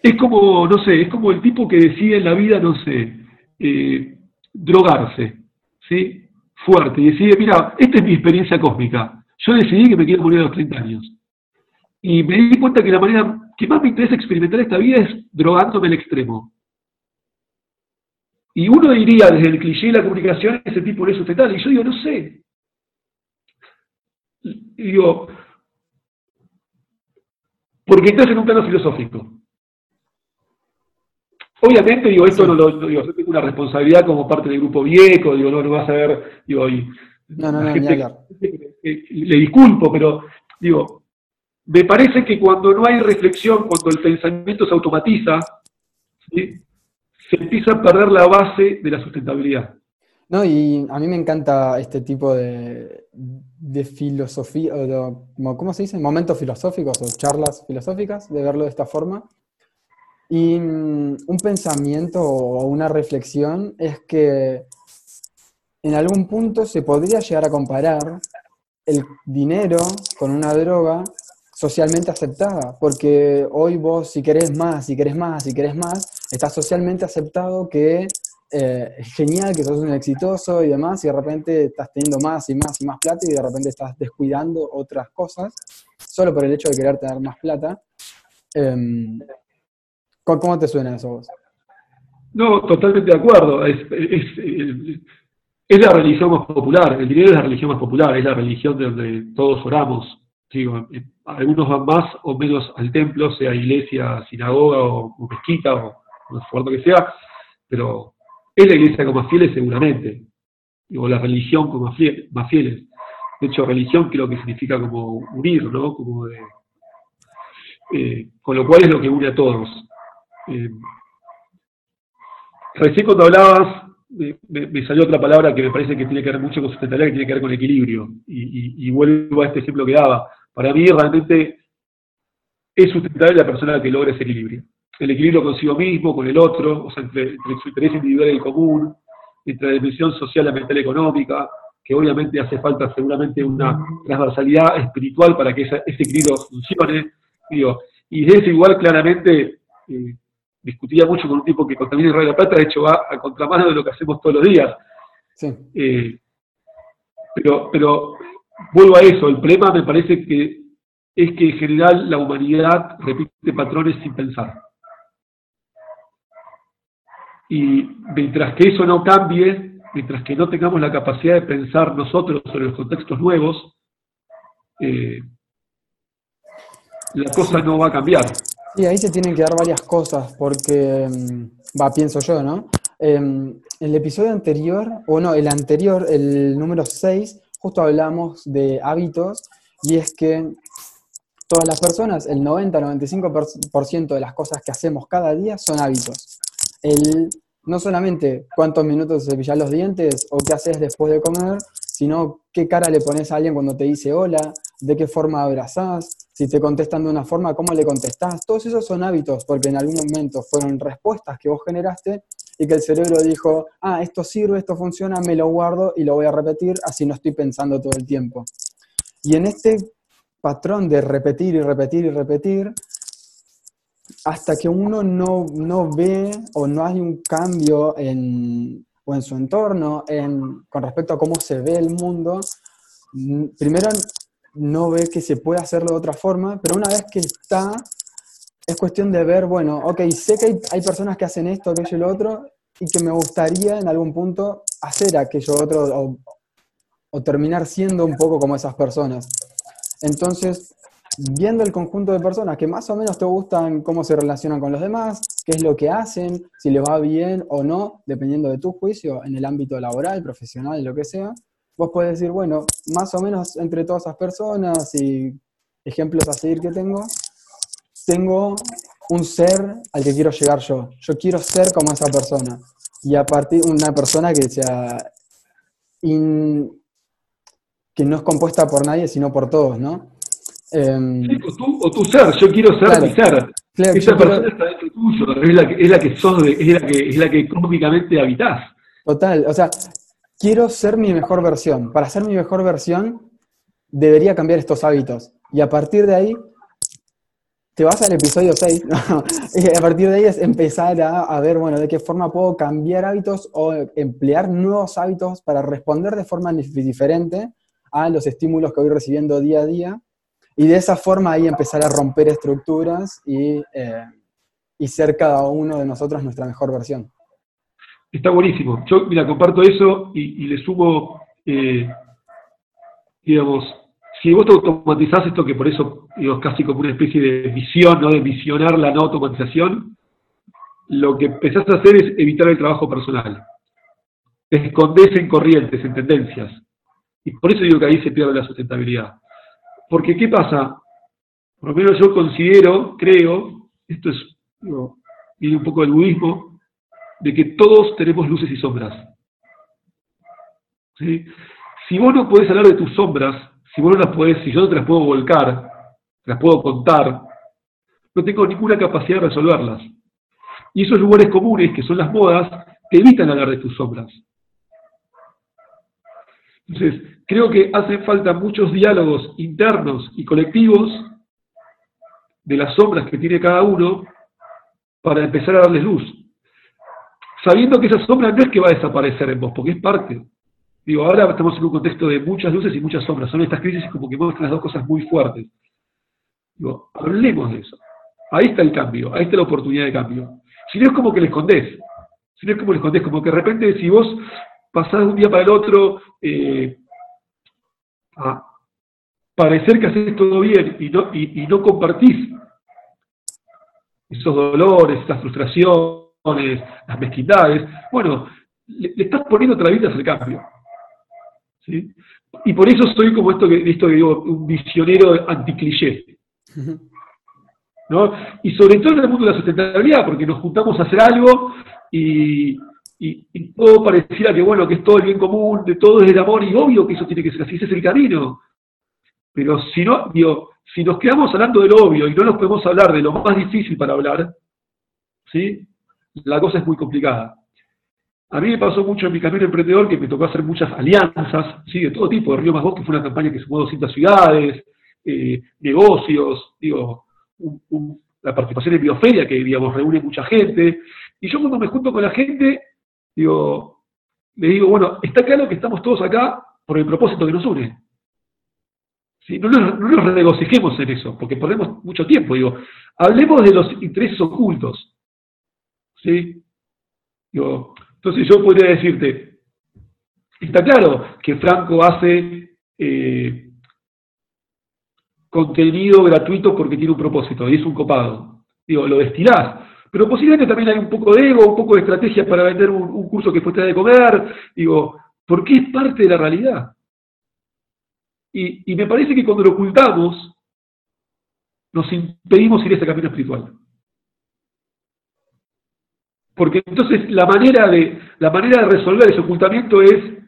Es como, no sé, es como el tipo que decide en la vida, no sé, eh, drogarse, ¿sí? Fuerte, y decide, mira, esta es mi experiencia cósmica yo decidí que me quiero morir a los 30 años. Y me di cuenta que la manera que más me interesa experimentar esta vida es drogándome al extremo. Y uno diría desde el cliché de la comunicación, ese tipo no es sustentable. Y yo digo, no sé. Y digo, porque estás en un plano filosófico. Obviamente, digo, esto no lo digo, yo tengo una responsabilidad como parte del grupo viejo, digo, no, no vas a ver, digo, y, no, no, no, gente, le disculpo, pero digo, me parece que cuando no hay reflexión, cuando el pensamiento se automatiza, se empieza a perder la base de la sustentabilidad. No, y a mí me encanta este tipo de, de filosofía, o ¿cómo se dice? Momentos filosóficos o charlas filosóficas, de verlo de esta forma. Y mm, un pensamiento o una reflexión es que en algún punto se podría llegar a comparar el dinero con una droga socialmente aceptada, porque hoy vos si querés más, si querés más, si querés más, está socialmente aceptado que eh, es genial, que sos un exitoso y demás, y de repente estás teniendo más y más y más plata y de repente estás descuidando otras cosas, solo por el hecho de querer tener más plata. Em, ¿Cómo te suena eso vos? No, totalmente de acuerdo. Es, la religión más popular, el dinero es la religión más popular, es la religión de donde todos oramos. Digo, algunos van más o menos al templo, sea iglesia, sinagoga o, mezquita o, o lo que sea, pero es la iglesia con más fieles seguramente, o la religión con más fieles. De hecho, religión creo que significa como unir, ¿no? Como de, eh, con lo cual es lo que une a todos. Eh, recién cuando hablabas, me, salió otra palabra que me parece que tiene que ver mucho con sustentabilidad, que tiene que ver con equilibrio. Y, vuelvo a este ejemplo que daba. Para mí realmente es sustentable la persona que logra ese equilibrio el equilibrio consigo mismo, con el otro, o sea, entre, su interés individual y el común, entre la dimensión social, mental y económica, que obviamente hace falta seguramente una transversalidad espiritual para que ese equilibrio funcione. Y de igual claramente eh, discutía mucho con un tipo que contamina el Radio de la Plata, de hecho va a contramano de lo que hacemos todos los días. Eh, pero, pero vuelvo a eso, el problema me parece que es que en general la humanidad repite patrones sin pensar. Y mientras que eso no cambie, mientras que no tengamos la capacidad de pensar nosotros sobre los contextos nuevos, eh, la cosa no va a cambiar. Sí, ahí se tienen que dar varias cosas, porque, mm, va, pienso yo, ¿no? Em, el episodio anterior, o no, el anterior, el número 6, justo hablamos de hábitos, y es que todas las personas, el 90-95% de las cosas que hacemos cada día son hábitos el, no solamente cuántos minutos cepillas los dientes o qué haces después de comer, sino qué cara le pones a alguien cuando te dice hola, de qué forma abrazás, si te contestan de una forma, cómo le contestás. Todos esos son hábitos, porque en algún momento fueron respuestas que vos generaste y que el cerebro dijo, ah, esto sirve, esto funciona, me lo guardo y lo voy a repetir, así no estoy pensando todo el tiempo. Y en este patrón de repetir y repetir y repetir, hasta que uno no, ve o no hay un cambio en, o en su entorno con respecto a cómo se ve el mundo, primero no ve que se puede hacerlo de otra forma, pero una vez que está, es cuestión de ver, bueno, ok, sé que hay, personas que hacen esto, aquello y lo otro, y que me gustaría en algún punto hacer aquello otro o terminar siendo un poco como esas personas. Entonces, viendo el conjunto de personas que más o menos te gustan, cómo se relacionan con los demás, qué es lo que hacen, si les va bien o no, dependiendo de tu juicio, en el ámbito laboral, profesional, lo que sea, vos podés decir, bueno, más o menos entre todas esas personas y ejemplos a seguir que tengo, tengo un ser al que quiero llegar yo. Yo quiero ser como esa persona. Y a partir de una persona que sea que no es compuesta por nadie, sino por todos, ¿no? Em, o, tu, ser, yo quiero ser mi ser. Esa persona está dentro tuyo, es la que, es la que sos, es la que, es la que económicamente habitas. Total, o sea, quiero ser mi mejor versión. Para ser mi mejor versión, debería cambiar estos hábitos. Y a partir de ahí, te vas al episodio 6, y a partir de ahí es empezar a, ver, bueno, de qué forma puedo cambiar hábitos o emplear nuevos hábitos para responder de forma diferente a los estímulos que voy recibiendo día a día y de esa forma ahí empezar a romper estructuras y, eh, y ser cada uno de nosotros nuestra mejor versión. Está buenísimo. Yo, mira, comparto eso y, le sumo, eh, digamos, si vos te automatizás esto, que por eso digo, casi como una especie de visión, ¿no? De visionar la no automatización, lo que empezás a hacer es evitar el trabajo personal. Te escondes en corrientes, en tendencias. Y por eso digo que ahí se pierde la sustentabilidad. Porque, ¿qué pasa? Por lo menos yo considero, creo, esto es, viene un poco del budismo, de que todos tenemos luces y sombras. Si vos no podés hablar de tus sombras, si vos no las podés, si yo no te las puedo volcar, te las puedo contar, no tengo ninguna capacidad de resolverlas. Y esos lugares comunes, que son las modas, te evitan hablar de tus sombras. Entonces, creo que hacen falta muchos diálogos internos y colectivos de las sombras que tiene cada uno para empezar a darles luz. Sabiendo que esa sombra no es que va a desaparecer en vos, porque es parte. Digo, ahora estamos en un contexto de muchas luces y muchas sombras. Son estas crisis como que muestran las dos cosas muy fuertes. Digo, hablemos de eso. Ahí está el cambio, ahí está la oportunidad de cambio. Si no es como que le escondés. Si no es como le escondés, como que de repente si vos pasás de un día para el otro eh, a parecer que haces todo bien y no, y, no compartís esos dolores, esas frustraciones, las mezquindades, bueno, le, estás poniendo trabitas al cambio. ¿sí? Y por eso soy como esto que, esto que digo, un visionero anticliché. ¿no? Y sobre todo en el mundo de la sustentabilidad, porque nos juntamos a hacer algo y, y, todo pareciera que, bueno, que es todo el bien común, de todo es el amor, y obvio que eso tiene que ser así, ese es el camino. Pero si no, digo, si nos quedamos hablando de lo obvio y no nos podemos hablar de lo más difícil para hablar, ¿sí? La cosa es muy complicada. A mí me pasó mucho en mi camino emprendedor que me tocó hacer muchas alianzas, ¿sí? De todo tipo, de Río Más que fue una campaña que sumó 200 ciudades, eh, negocios, digo, la participación en Bioferia, que, digamos, reúne mucha gente. Y yo cuando me junto con la gente, digo, le digo, bueno, está claro que estamos todos acá por el propósito que nos une. No, nos, regocijemos en eso, porque perdemos mucho tiempo. Digo, hablemos de los intereses ocultos. ¿Sí? Digo, entonces yo podría decirte, está claro que Franco hace eh, contenido gratuito porque tiene un propósito y es un copado. Digo, lo destilás. Pero posiblemente también hay un poco de ego, un poco de estrategia para vender un, curso que fuiste de comer. Digo, porque es parte de la realidad. Y, me parece que cuando lo ocultamos, nos impedimos ir a ese camino espiritual. Porque entonces la manera de, la manera de resolver ese ocultamiento es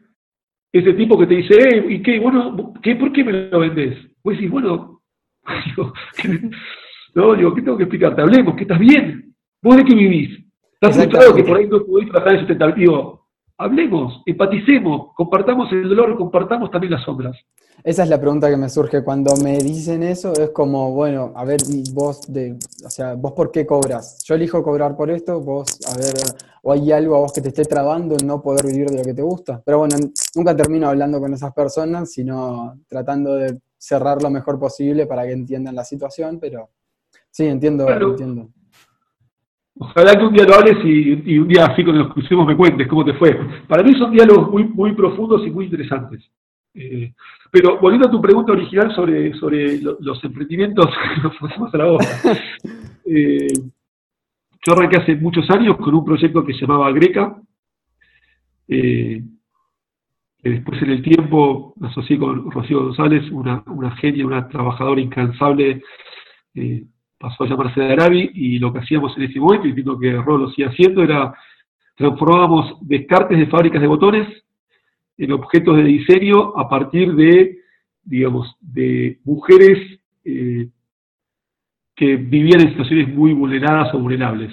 ese tipo que te dice, eh, ¿y qué? Bueno, ¿qué, ¿por qué me lo vendés? Vos decís, bueno, no, digo, ¿qué tengo que explicarte? Hablemos, que estás bien. ¿Vos de qué vivís? ¿Estás frustrado que por ahí no podés trabajar en sustentabilidad? Hablemos, empaticemos, compartamos el dolor, compartamos también las sombras. Esa es la pregunta que me surge cuando me dicen eso, es como, bueno, a ver, vos de, o sea, vos por qué cobras? Yo elijo cobrar por esto, vos, a ver, o hay algo a vos que te esté trabando en no poder vivir de lo que te gusta. Pero bueno, nunca termino hablando con esas personas, sino tratando de cerrar lo mejor posible para que entiendan la situación, pero sí, entiendo, entiendo. Ojalá que un día lo hables y, un día así cuando nos crucemos me cuentes cómo te fue. Para mí son diálogos muy, muy profundos y muy interesantes. Eh, pero volviendo a tu pregunta original sobre, sobre los emprendimientos que nos pusimos a la boca. Eh, yo arranqué hace muchos años con un proyecto que se llamaba Greca. Eh, después en el tiempo me asocié con Rocío González, una, una genia, una trabajadora incansable pasó a llamarse de Arabi y lo que hacíamos en ese momento, y entiendo que Rol lo sigue haciendo, era transformábamos descartes de fábricas de botones en objetos de diseño a partir de, digamos, de mujeres eh, que vivían en situaciones muy vulneradas o vulnerables.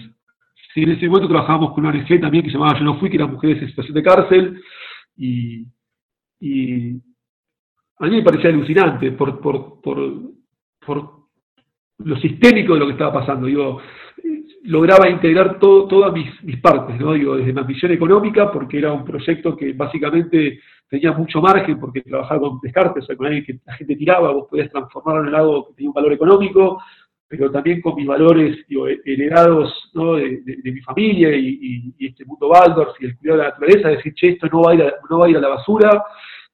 en ese momento trabajábamos con una ONG también que se llamaba Yo no fui, que eran mujeres en situación de cárcel, y, a mí me parecía alucinante por, por, por lo sistémico de lo que estaba pasando. Digo, lograba integrar todo, todas mis, partes, ¿no? Digo, desde mi ambición económica, porque era un proyecto que básicamente tenía mucho margen, porque trabajaba con descartes, o sea, con alguien que la gente tiraba, vos podías transformarlo en algo que tenía un valor económico, pero también con mis valores heredados de, mi familia y, este mundo Waldorf y el cuidado de la naturaleza, decir, che, esto no va a ir a, no va a, ir a la basura,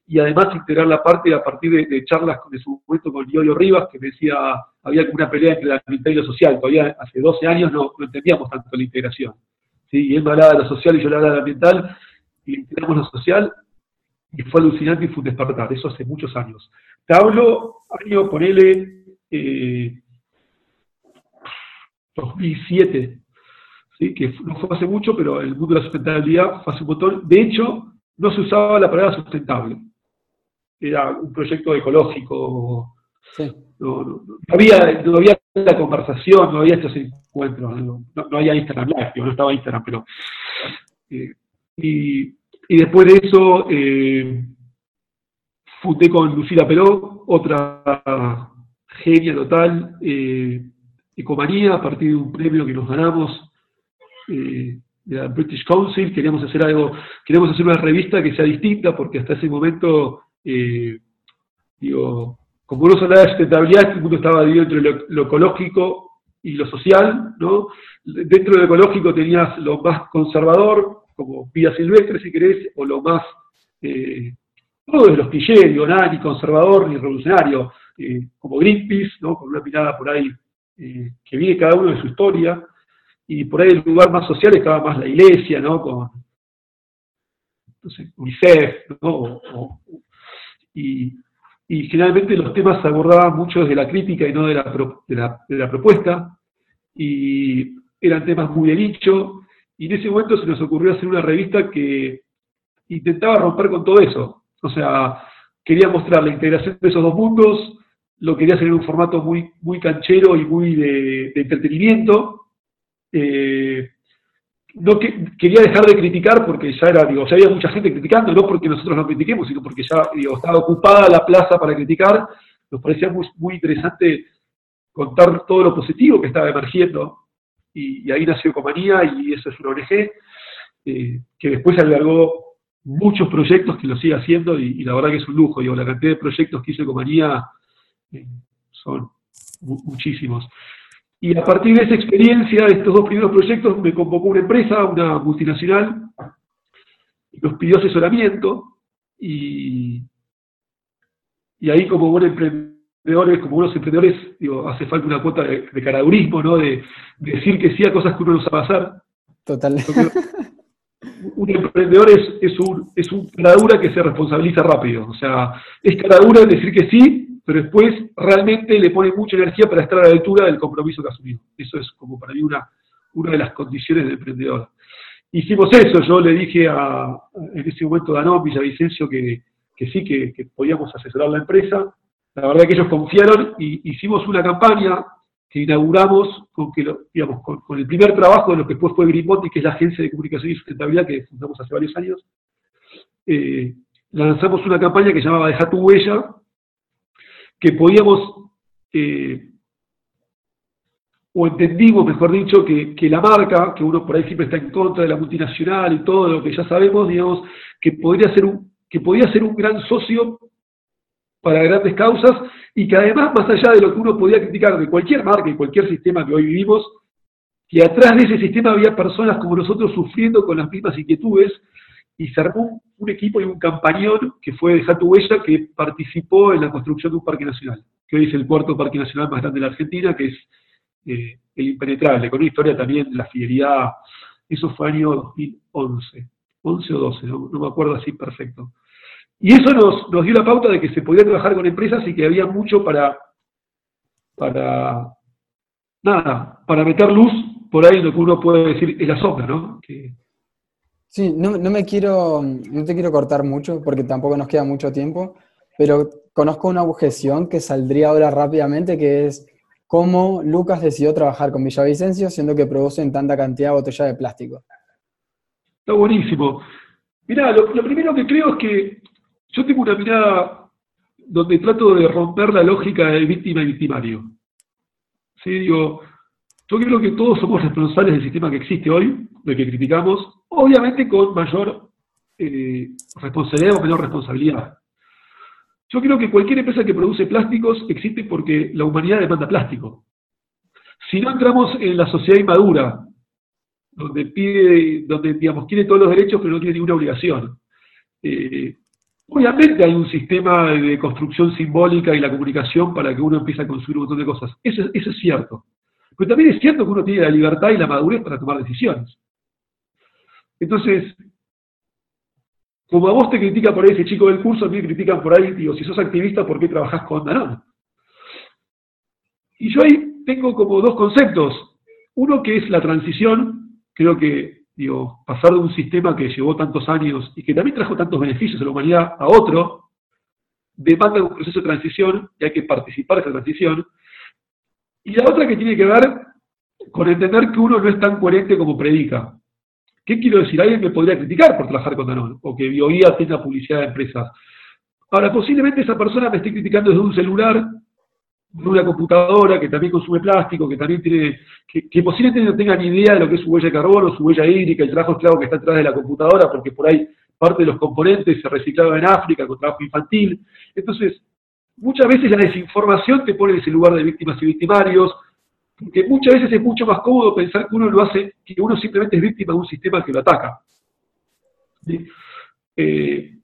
y además integrar la parte a partir de, charlas con, en su momento con Diorio Rivas, que decía, había una pelea entre la ambiental y lo social, todavía hace 12 años no, entendíamos tanto la integración. ¿sí? Y él me hablaba de lo social y yo le hablaba de lo ambiental, y integramos lo social, y fue alucinante y fue un despertar, eso hace muchos años. Te hablo, año, ponele, eh, 2007, ¿sí? que no fue hace mucho, pero el mundo de la sustentabilidad fue hace un montón. De hecho, no se usaba la palabra sustentable. Era un proyecto ecológico. No, había, no había la conversación, no había estos encuentros, no, había Instagram Live, no estaba Instagram, pero... Eh, y, después de eso eh, fundé con Lucila Peró, otra genia total, eh, Ecomanía, a partir de un premio que nos ganamos eh, de la British Council, queríamos hacer algo, queríamos hacer una revista que sea distinta, porque hasta ese momento, eh, digo, como uno hablaba de sustentabilidad, el mundo estaba dividido entre lo, ecológico y lo social, ¿no? Dentro de lo ecológico tenías lo más conservador, como vida silvestre, si querés, o lo más, eh, todo de los clichés, digo, nada ni conservador ni revolucionario, eh, como Greenpeace, ¿no? Con una mirada por ahí que viene cada uno de su historia, y por ahí el lugar más social estaba más la iglesia, ¿no? Con UNICEF, ¿no? Y, generalmente los temas se abordaban mucho desde la crítica y no de la, de la, propuesta, y eran temas muy de nicho, y en ese momento se nos ocurrió hacer una revista que intentaba romper con todo eso. O sea, quería mostrar la integración de esos dos mundos, lo quería hacer en un formato muy, muy canchero y muy de entretenimiento, eh, no quería dejar de criticar porque ya era, digo, ya había mucha gente criticando, no porque nosotros no critiquemos, sino porque ya estaba ocupada la plaza para criticar. Nos parecía muy, interesante contar todo lo positivo que estaba emergiendo. Y, ahí nació Comanía y eso es una ONG eh, que después albergó muchos proyectos que lo sigue haciendo y, la verdad que es un lujo. Digo, la cantidad de proyectos que hizo Comanía eh, son muchísimos. Y a partir de esa experiencia, de estos dos primeros proyectos, me convocó una empresa, una multinacional, y nos pidió asesoramiento, y, y ahí como buenos emprendedores, como buenos emprendedores, digo, hace falta una cuota de, de caradurismo, ¿no? De, decir que sí a cosas que uno no sabe hacer. Total. un emprendedor es, es, un, es un caradura que se responsabiliza rápido. O sea, es caradura decir que sí pero después realmente le pone mucha energía para estar a la altura del compromiso que asumió. Eso es como para mí una, una de las condiciones del emprendedor. Hicimos eso, yo le dije a, en ese momento a Danón Villavicencio que, que sí, que, podíamos asesorar la empresa. La verdad que ellos confiaron y hicimos una campaña que inauguramos con, que digamos, con, el primer trabajo de lo que después fue Grimotti, que es la agencia de comunicación y sustentabilidad que fundamos hace varios años. Eh, lanzamos una campaña que llamaba Deja tu huella, que podíamos, eh, o entendimos, mejor dicho, que, la marca, que uno por ahí siempre está en contra de la multinacional y todo lo que ya sabemos, digamos, que podría ser un, que podía ser un gran socio para grandes causas y que además, más allá de lo que uno podía criticar de cualquier marca y cualquier sistema que hoy vivimos, que atrás de ese sistema había personas como nosotros sufriendo con las mismas inquietudes y se armó un, equipo y un campañón que fue de Jatu Huella que participó en la construcción de un parque nacional, que hoy es el cuarto parque nacional más grande de la Argentina, que es eh, impenetrable, con una historia también de la fidelidad, eso fue año 2011, 11 o 12, no, me acuerdo así perfecto. Y eso nos, dio la pauta de que se podía trabajar con empresas y que había mucho para, para, nada, para meter luz por ahí en lo que uno puede decir en la sombra, ¿no? Sí, no, me quiero, no te quiero cortar mucho porque tampoco nos queda mucho tiempo, pero conozco una objeción que saldría ahora rápidamente, que es cómo Lucas decidió trabajar con Villavicencio siendo que producen tanta cantidad de botellas de plástico. Está buenísimo. Mirá, lo, primero que creo es que yo tengo una mirada donde trato de romper la lógica de víctima y victimario. ¿Sí? Digo, yo creo que todos somos responsables del sistema que existe hoy, de que criticamos, obviamente con mayor eh, responsabilidad o menor responsabilidad. Yo creo que cualquier empresa que produce plásticos existe porque la humanidad demanda plástico. Si no entramos en la sociedad inmadura, donde pide, donde digamos, tiene todos los derechos pero no tiene ninguna obligación, eh, Obviamente hay un sistema de construcción simbólica y la comunicación para que uno empiece a construir un montón de cosas. Eso, eso es cierto. Pero también es cierto que uno tiene la libertad y la madurez para tomar decisiones. Entonces, como a vos te critica por ahí ese chico del curso, a mí me critican por ahí, digo, si sos activista, ¿por qué trabajás con Danone? Y yo ahí tengo como dos conceptos. Uno que es la transición, creo que, digo, pasar de un sistema que llevó tantos años y que también trajo tantos beneficios a la humanidad a otro, demanda un proceso de transición y hay que participar de esa transición. Y la otra que tiene que ver con entender que uno no es tan coherente como predica. ¿Qué quiero decir? Alguien me podría criticar por trabajar con Danone, o que BioIA tenga publicidad de empresas. Ahora, posiblemente esa persona me esté criticando desde un celular, de una computadora que también consume plástico, que también tiene, que, posiblemente no tenga ni idea de lo que es su huella de carbono, su huella hídrica, el trabajo esclavo que está detrás de la computadora, porque por ahí parte de los componentes se reciclaban en África con trabajo infantil. Entonces, muchas veces la desinformación te pone en ese lugar de víctimas y victimarios, porque muchas veces es mucho más cómodo pensar que uno lo hace, que uno simplemente es víctima de un sistema que lo ataca. Eh,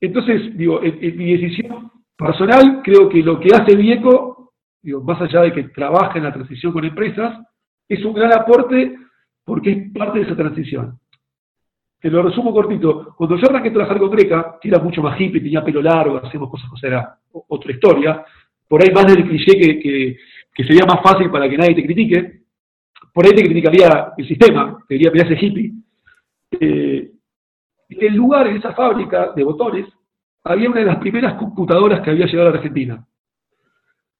entonces, digo, en, mi decisión personal, creo que lo que hace Vieco, digo, más allá de que trabaja en la transición con empresas, es un gran aporte porque es parte de esa transición. Te lo resumo cortito. Cuando yo arranqué a trabajar con Greca, que era mucho más hippie, tenía pelo largo, hacíamos cosas, o sea, era otra historia, por ahí más del cliché que, que sería más fácil para que nadie te critique, por ahí te criticaría el sistema, te diría, mirá ese hippie. Eh, en el lugar, en esa fábrica de botones, había una de las primeras computadoras que había llegado a la Argentina.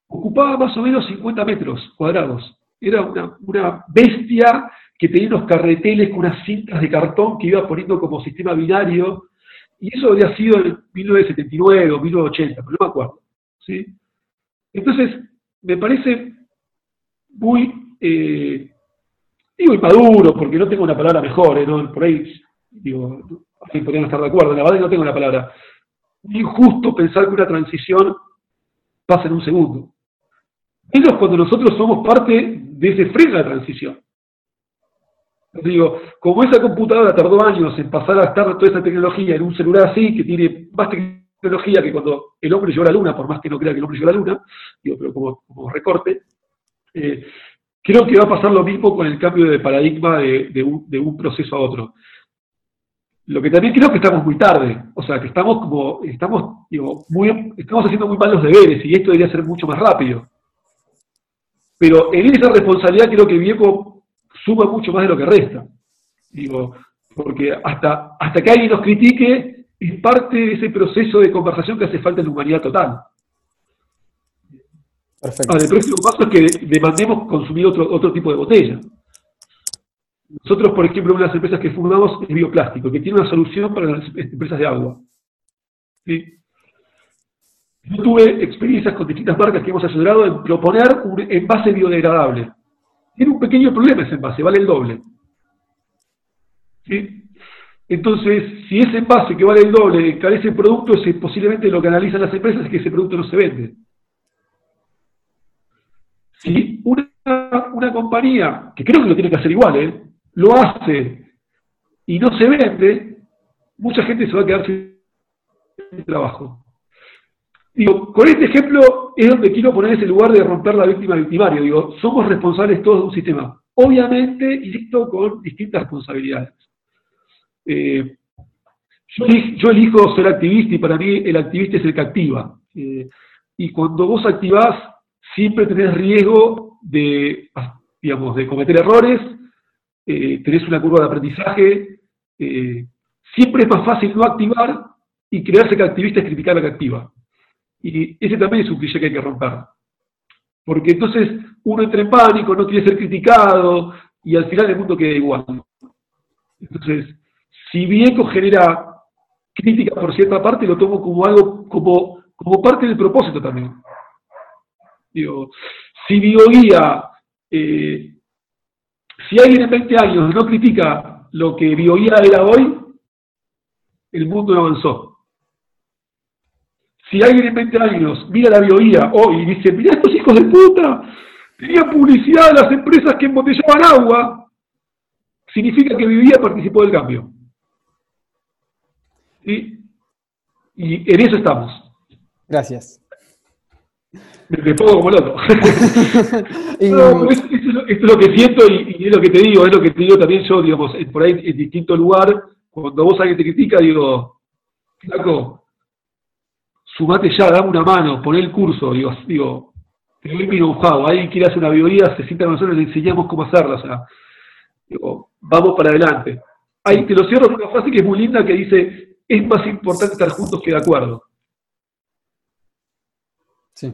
Ocupaba más o menos 50 metros cuadrados. Era una, una bestia que tenía unos carreteles con unas cintas de cartón que iba poniendo como sistema binario. Y eso había sido en 1979 o 1980, pero no me acuerdo. ¿sí? Entonces, me parece muy, eh, digo inmaduro, porque no tengo una palabra mejor, ¿eh? por ahí, digo, podrían estar de acuerdo, la verdad que no tengo una palabra. Injusto pensar que una transición pasa en un segundo. Menos cuando nosotros somos parte de ese freno de transición. Digo, como esa computadora tardó años en pasar a estar toda esa tecnología en un celular así, que tiene más tecnología, que cuando el hombre llegó a la luna, por más que no crea que el hombre llegó a la luna, digo, pero como, recorte, eh, creo que va a pasar lo mismo con el cambio de paradigma de, un, proceso a otro. Lo que también creo que estamos muy tarde, o sea, que estamos como, estamos, digo, muy, estamos haciendo muy mal los deberes y esto debería ser mucho más rápido. Pero en esa responsabilidad creo que Viejo suma mucho más de lo que resta. Digo, porque hasta, hasta que alguien nos critique, es parte de ese proceso de conversación que hace falta en la humanidad total. Perfecto. el próximo paso es que demandemos consumir otro, otro tipo de botella. Nosotros, por ejemplo, una de las empresas que fundamos es bioplástico, que tiene una solución para las empresas de agua. Yo tuve experiencias con distintas marcas que hemos ayudado en proponer un envase biodegradable. Tiene un pequeño problema ese envase, vale el doble. ¿Sí? Entonces, si ese envase que vale el doble carece de producto, ese, posiblemente lo que analizan las empresas es que ese producto no se vende. Si una, compañía, que creo que lo tiene que hacer igual, ¿eh? lo hace y no se vende, mucha gente se va a quedar sin trabajo. Digo, con este ejemplo es donde quiero poner ese lugar de romper la víctima victimario. Digo, somos responsables todos de un sistema. Obviamente, insisto, con distintas responsabilidades. Eh, yo, elijo ser activista y para mí el activista es el que activa. Eh, y cuando vos activás, siempre tenés riesgo de, digamos, de cometer errores, eh, tenés una curva de aprendizaje, siempre es más fácil no activar y creerse que activista es criticar a que activa. Y ese también es un cliché que hay que romper. Porque entonces uno entra en pánico, no quiere ser criticado y al final el mundo queda igual. Entonces, si Vieco genera crítica por cierta parte, lo tomo como algo, como, como parte del propósito también. Digo, si BioGuía, eh, si alguien en 20 años no critica lo que BioGuía era hoy, el mundo no avanzó. Si alguien en 20 años mira la BioGuía hoy y dice, mira estos hijos de puta, tenían publicidad de las empresas que embotellaban agua, significa que Vivía participó del cambio. Y en eso estamos. Gracias. Me, pongo como loco. esto, es lo, que siento y, es lo que te digo, es lo que te digo también yo, digamos, por ahí en distinto lugar, cuando vos alguien te critica, digo, flaco, sumate ya, dame una mano, pon el curso, digo, digo te doy mi know alguien quiere hacer una bioría, se sienta con nosotros y le enseñamos cómo hacerla, o sea, digo, vamos para adelante. Ahí te lo cierro con una frase que es muy linda que dice, es más importante estar juntos que de acuerdo. Sí.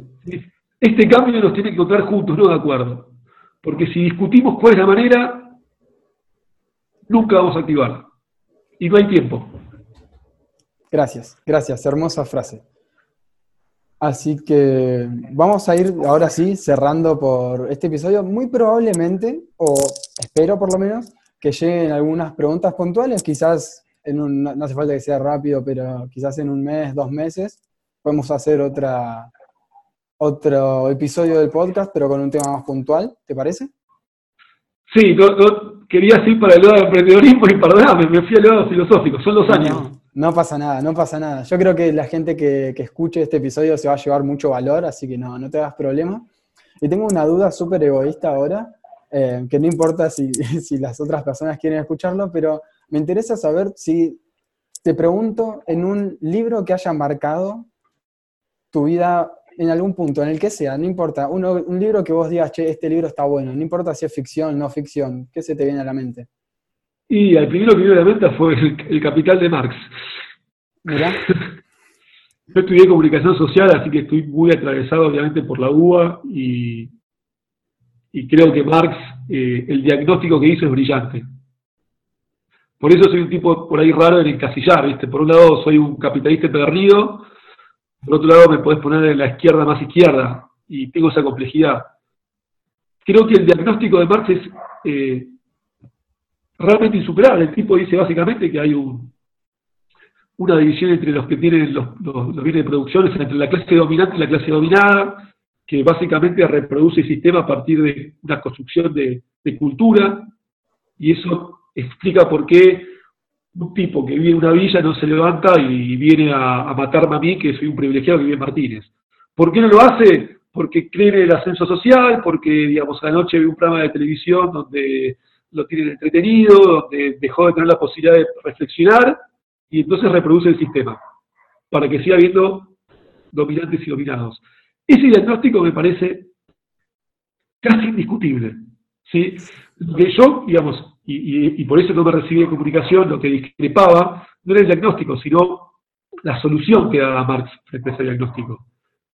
Este cambio nos tiene que encontrar juntos, no de acuerdo. Porque si discutimos cuál es la manera, nunca vamos a activarla. Y no hay tiempo. Gracias, gracias, hermosa frase. Así que vamos a ir ahora sí cerrando por este episodio. Muy probablemente, o espero por lo menos, que lleguen algunas preguntas puntuales. Quizás en un, no hace falta que sea rápido, pero quizás en un mes, dos meses, podemos hacer otra, otro episodio del podcast, pero con un tema más puntual. ¿Te parece? Sí, no, quería ir para el lado del emprendedorismo y perdóname, me fui al lado filosófico. Son los años. No pasa nada, no pasa nada. Yo creo que la gente que, escuche este episodio se va a llevar mucho valor, así que no, no te hagas problema. Y tengo una duda súper egoísta ahora, eh, que no importa si, si, las otras personas quieren escucharlo, pero me interesa saber si te pregunto en un libro que haya marcado tu vida en algún punto, en el que sea, no importa, un libro que vos digas, che, este libro está bueno, no importa si es ficción, no ficción, ¿qué se te viene a la mente? Y el primero que dio la mente fue el, Capital de Marx. Mira. Yo estudié comunicación social, así que estoy muy atravesado obviamente por la UBA y, creo que Marx, eh, el diagnóstico que hizo es brillante. Por eso soy un tipo por ahí raro en encasillar, ¿viste? Por un lado soy un capitalista perdido, por otro lado me podés poner en la izquierda más izquierda y tengo esa complejidad. Creo que el diagnóstico de Marx es eh, realmente insuperable. El tipo dice básicamente que hay una división entre los que tienen los, bienes de producción, entre la clase dominante y la clase dominada, que básicamente reproduce el sistema a partir de una construcción de, cultura, y eso explica por qué un tipo que vive en una villa no se levanta y viene a, matarme a mí, que soy un privilegiado que vive en Martínez. ¿Por qué no lo hace? Porque cree en el ascenso social, porque, digamos, anoche vi un programa de televisión donde lo tienen entretenido, donde dejó de tener la posibilidad de reflexionar y entonces reproduce el sistema para que siga habiendo dominantes y dominados. Ese diagnóstico me parece casi indiscutible. ¿sí? Que yo, digamos, y, por eso no me recibí de comunicación, lo que discrepaba no era el diagnóstico, sino la solución que daba Marx frente a ese diagnóstico.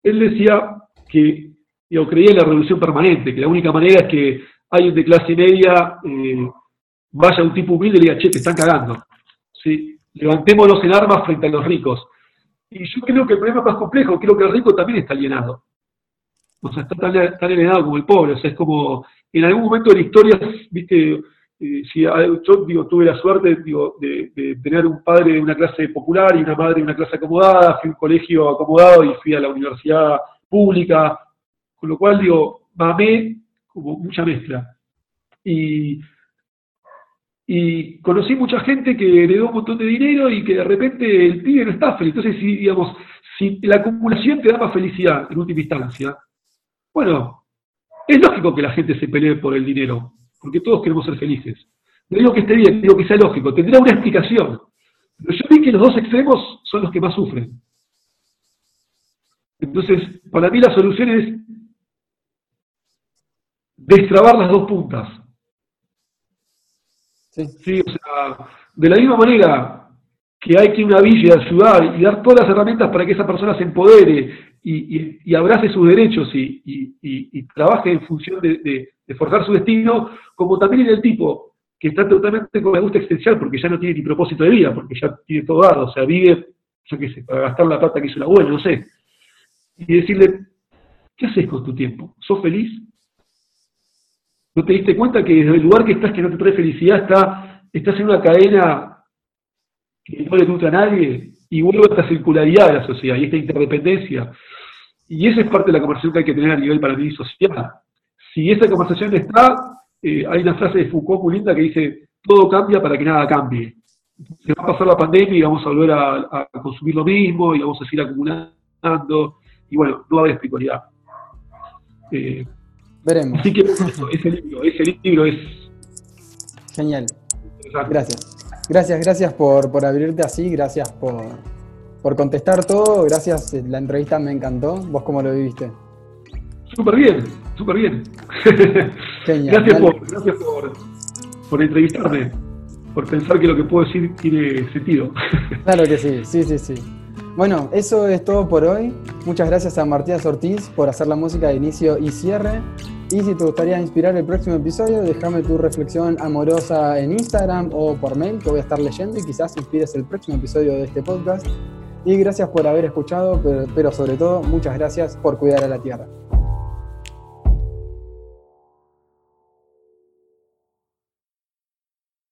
Él decía que, yo creía en la revolución permanente, que la única manera es que alguien de clase media eh, vaya a un tipo humilde y le diga, che, te están cagando. ¿Sí? Levantémonos en armas frente a los ricos. Y yo creo que el problema es más complejo, creo que el rico también está alienado. O sea, está tan, alienado como el pobre. O sea, es como, en algún momento de la historia, viste, eh, si yo digo, tuve la suerte digo, de, tener un padre de una clase popular y una madre de una clase acomodada, fui a un colegio acomodado y fui a la universidad pública, con lo cual digo, mamé como mucha mezcla. Y, y conocí mucha gente que heredó un montón de dinero y que de repente el pibe no está feliz. Entonces, si, digamos, si la acumulación te da más felicidad en última instancia, bueno, es lógico que la gente se pelee por el dinero, porque todos queremos ser felices. No digo que esté bien, digo que sea lógico, tendrá una explicación. Pero yo vi que los dos extremos son los que más sufren. Entonces, para mí la solución es destrabar las dos puntas. Sí. o sea, de la misma manera que hay que ir a una villa ayudar y dar todas las herramientas para que esa persona se empodere y, abrace sus derechos y, trabaje en función de, forjar su destino, como también en el tipo que está totalmente con la gusta existencial porque ya no tiene ni propósito de vida, porque ya tiene todo dado, o sea, vive, yo qué sé, para gastar la plata que hizo la abuela, no sé. Y decirle, ¿qué haces con tu tiempo? ¿Sos feliz? ¿No te diste cuenta que desde el lugar que estás, que no te trae felicidad, está, estás en una cadena que no le gusta a nadie y vuelve esta circularidad de la sociedad y esta interdependencia? Y esa es parte de la conversación que hay que tener a nivel para mí social. Si esa conversación está, eh, hay una frase de Foucault muy linda que dice, todo cambia para que nada cambie. se va a pasar la pandemia y vamos a volver a, consumir lo mismo y vamos a seguir acumulando. Y bueno, no va a espiritualidad. Veremos. Así que ese libro, ese libro es. Genial. Gracias. Gracias, gracias por, por abrirte así, gracias por, por contestar todo, gracias, la entrevista me encantó. ¿Vos cómo lo viviste? Súper bien, súper bien. Genial. gracias, por, gracias por, por entrevistarme por pensar que lo que puedo decir tiene sentido. Claro que sí, sí, sí, sí. Bueno, eso es todo por hoy. Muchas gracias a Martías Ortiz por hacer la música de inicio y cierre. Y si te gustaría inspirar el próximo episodio, déjame tu reflexión amorosa en Instagram o por mail, que voy a estar leyendo y quizás inspires el próximo episodio de este podcast. Y gracias por haber escuchado, pero, sobre todo, muchas gracias por cuidar a la Tierra.